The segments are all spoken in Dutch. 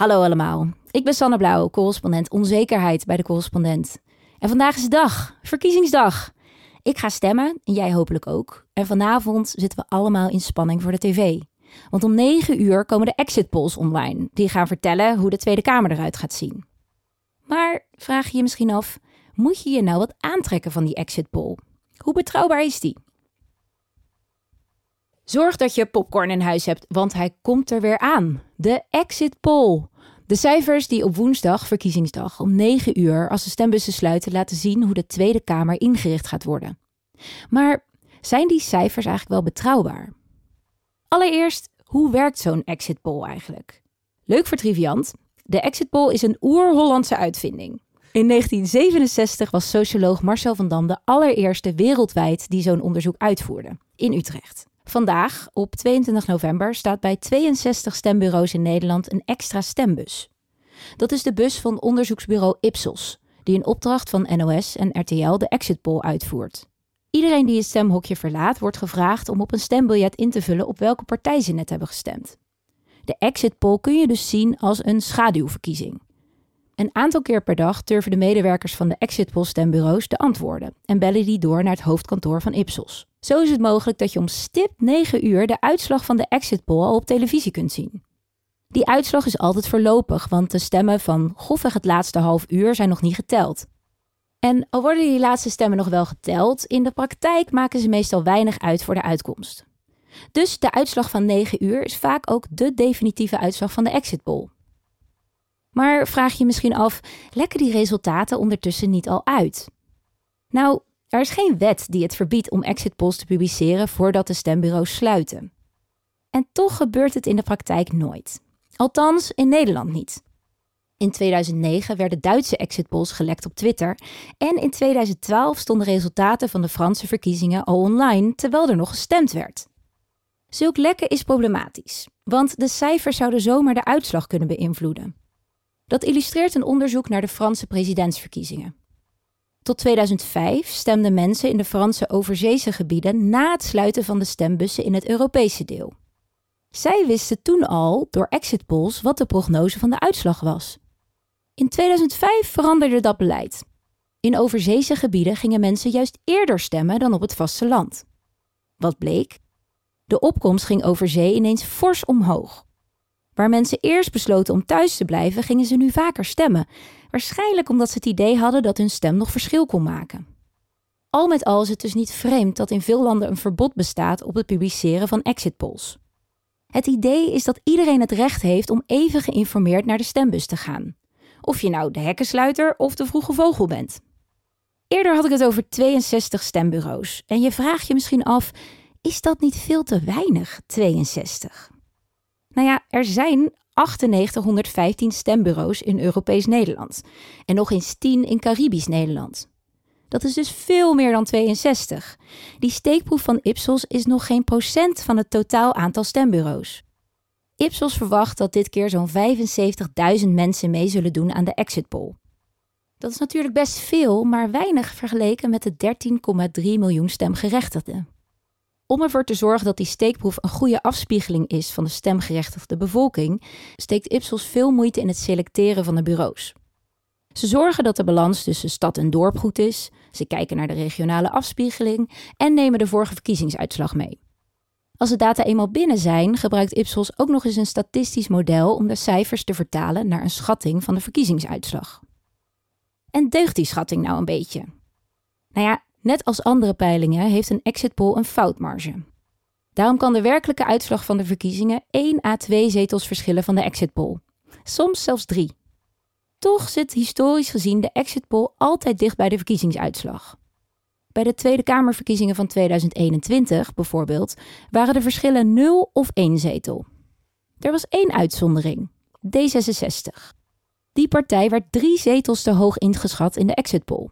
Hallo allemaal, ik ben Sanne Blauw, correspondent onzekerheid bij de correspondent. En vandaag is dag, verkiezingsdag. Ik ga stemmen en jij hopelijk ook. En vanavond zitten we allemaal in spanning voor de tv. Want om 9 uur komen de exit polls online. Die gaan vertellen hoe de Tweede Kamer eruit gaat zien. Maar vraag je je misschien af, moet je je nou wat aantrekken van die exit poll? Hoe betrouwbaar is die? Zorg dat je popcorn in huis hebt, want hij komt er weer aan. De exit poll. De cijfers die op woensdag, verkiezingsdag, om 9 uur, als de stembussen sluiten, laten zien hoe de Tweede Kamer ingericht gaat worden. Maar zijn die cijfers eigenlijk wel betrouwbaar? Allereerst, hoe werkt zo'n exit poll eigenlijk? Leuk voor Triviant. De exit poll is een oer-Hollandse uitvinding. In 1967 was socioloog Marcel van Dam de allereerste wereldwijd die zo'n onderzoek uitvoerde, in Utrecht. Vandaag, op 22 november, staat bij 62 stembureaus in Nederland een extra stembus. Dat is de bus van onderzoeksbureau Ipsos, die in opdracht van NOS en RTL de exit poll uitvoert. Iedereen die het stemhokje verlaat, wordt gevraagd om op een stembiljet in te vullen op welke partij ze net hebben gestemd. De exit poll kun je dus zien als een schaduwverkiezing. Een aantal keer per dag turven de medewerkers van de exit poll stembureaus de antwoorden en bellen die door naar het hoofdkantoor van Ipsos. Zo is het mogelijk dat je om stip 9 uur de uitslag van de exit poll al op televisie kunt zien. Die uitslag is altijd voorlopig, want de stemmen van grofweg het laatste half uur zijn nog niet geteld. En al worden die laatste stemmen nog wel geteld, in de praktijk maken ze meestal weinig uit voor de uitkomst. Dus de uitslag van 9 uur is vaak ook de definitieve uitslag van de exit poll. Maar vraag je misschien af, lekken die resultaten ondertussen niet al uit? Nou, er is geen wet die het verbiedt om exit polls te publiceren voordat de stembureaus sluiten. En toch gebeurt het in de praktijk nooit. Althans, in Nederland niet. In 2009 werden Duitse exit polls gelekt op Twitter en in 2012 stonden resultaten van de Franse verkiezingen al online terwijl er nog gestemd werd. Zulk lekken is problematisch, want de cijfers zouden zomaar de uitslag kunnen beïnvloeden. Dat illustreert een onderzoek naar de Franse presidentsverkiezingen. Tot 2005 stemden mensen in de Franse overzeese gebieden na het sluiten van de stembussen in het Europese deel. Zij wisten toen al door exit polls wat de prognose van de uitslag was. In 2005 veranderde dat beleid. In overzeese gebieden gingen mensen juist eerder stemmen dan op het vasteland. Wat bleek? De opkomst ging over zee ineens fors omhoog. Waar mensen eerst besloten om thuis te blijven, gingen ze nu vaker stemmen. Waarschijnlijk omdat ze het idee hadden dat hun stem nog verschil kon maken. Al met al is het dus niet vreemd dat in veel landen een verbod bestaat op het publiceren van exit polls. Het idee is dat iedereen het recht heeft om even geïnformeerd naar de stembus te gaan. Of je nou de hekkensluiter of de vroege vogel bent. Eerder had ik het over 62 stembureaus. En je vraagt je misschien af: is dat niet veel te weinig, 62? Nou ja, er zijn 9815 stembureaus in Europees Nederland en nog eens 10 in Caribisch Nederland. Dat is dus veel meer dan 62. Die steekproef van Ipsos is nog geen procent van het totaal aantal stembureaus. Ipsos verwacht dat dit keer zo'n 75.000 mensen mee zullen doen aan de exit poll. Dat is natuurlijk best veel, maar weinig vergeleken met de 13,3 miljoen stemgerechtigden. Om ervoor te zorgen dat die steekproef een goede afspiegeling is van de stemgerechtigde bevolking, steekt Ipsos veel moeite in het selecteren van de bureaus. Ze zorgen dat de balans tussen stad en dorp goed is, ze kijken naar de regionale afspiegeling en nemen de vorige verkiezingsuitslag mee. Als de data eenmaal binnen zijn, gebruikt Ipsos ook nog eens een statistisch model om de cijfers te vertalen naar een schatting van de verkiezingsuitslag. En deugt die schatting nou een beetje? Nou ja, Net als andere peilingen heeft een exit poll een foutmarge. Daarom kan de werkelijke uitslag van de verkiezingen 1 à 2 zetels verschillen van de exit poll. Soms zelfs 3. Toch zit historisch gezien de exit poll altijd dicht bij de verkiezingsuitslag. Bij de Tweede Kamerverkiezingen van 2021 bijvoorbeeld waren de verschillen 0 of 1 zetel. Er was één uitzondering: D66. Die partij werd drie zetels te hoog ingeschat in de exit poll.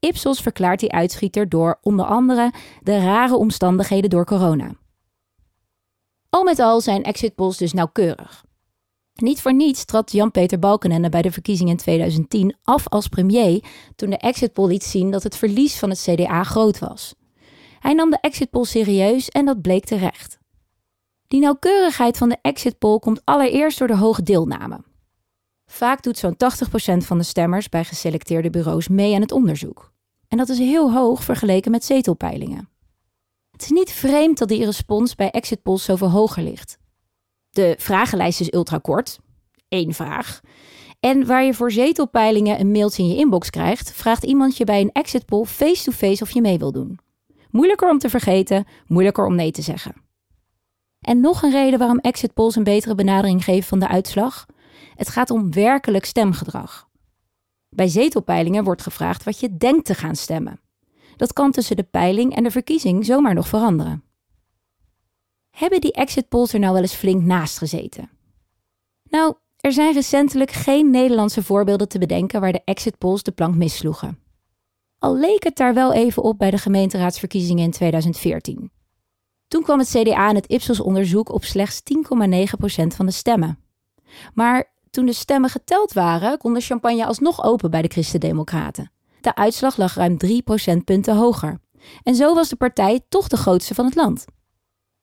Ipsos verklaart die uitschieter door onder andere de rare omstandigheden door corona. Al met al zijn exit polls dus nauwkeurig. Niet voor niets trad Jan-Peter Balkenende bij de verkiezingen in 2010 af als premier toen de exit poll liet zien dat het verlies van het CDA groot was. Hij nam de exit poll serieus en dat bleek terecht. Die nauwkeurigheid van de exit poll komt allereerst door de hoge deelname. Vaak doet zo'n 80% van de stemmers bij geselecteerde bureaus mee aan het onderzoek. En dat is heel hoog vergeleken met zetelpeilingen. Het is niet vreemd dat die respons bij exit polls zoveel hoger ligt. De vragenlijst is ultra kort, één vraag. En waar je voor zetelpeilingen een mailtje in je inbox krijgt, vraagt iemand je bij een exit poll face-to-face of je mee wil doen. Moeilijker om te vergeten, moeilijker om nee te zeggen. En nog een reden waarom exit polls een betere benadering geven van de uitslag. Het gaat om werkelijk stemgedrag. Bij zetelpeilingen wordt gevraagd wat je denkt te gaan stemmen. Dat kan tussen de peiling en de verkiezing zomaar nog veranderen. Hebben die exit polls er nou wel eens flink naast gezeten? Nou, er zijn recentelijk geen Nederlandse voorbeelden te bedenken waar de exit polls de plank missloegen. Al leek het daar wel even op bij de gemeenteraadsverkiezingen in 2014. Toen kwam het CDA in het Ipsos-onderzoek op slechts 10,9% van de stemmen. Maar toen de stemmen geteld waren, kon de champagne alsnog open bij de Christen-Democraten. De uitslag lag ruim 3 procentpunten hoger. En zo was de partij toch de grootste van het land.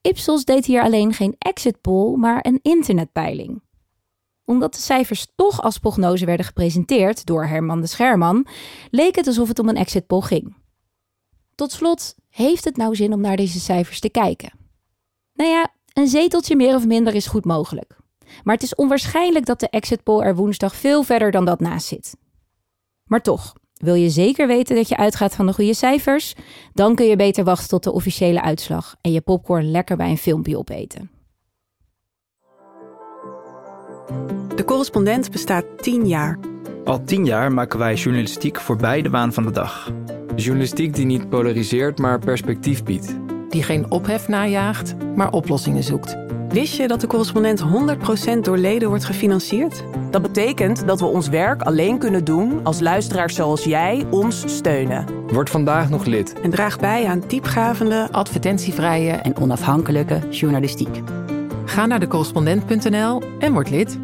Ipsos deed hier alleen geen exit poll, maar een internetpeiling. Omdat de cijfers toch als prognose werden gepresenteerd door Herman de Scherman, leek het alsof het om een exit poll ging. Tot slot, heeft het nou zin om naar deze cijfers te kijken? Nou ja, een zeteltje meer of minder is goed mogelijk. Maar het is onwaarschijnlijk dat de exit poll er woensdag veel verder dan dat naast zit. Maar toch, wil je zeker weten dat je uitgaat van de goede cijfers? Dan kun je beter wachten tot de officiële uitslag en je popcorn lekker bij een filmpje opeten. De correspondent bestaat 10 jaar. Al tien jaar maken wij journalistiek voorbij de waan van de dag. Journalistiek die niet polariseert, maar perspectief biedt. Die geen ophef najaagt, maar oplossingen zoekt. Wist je dat de correspondent 100% door leden wordt gefinancierd? Dat betekent dat we ons werk alleen kunnen doen als luisteraars zoals jij ons steunen. Word vandaag nog lid. En draag bij aan diepgravende, Advertentievrije en onafhankelijke journalistiek. Ga naar decorrespondent.nl en word lid.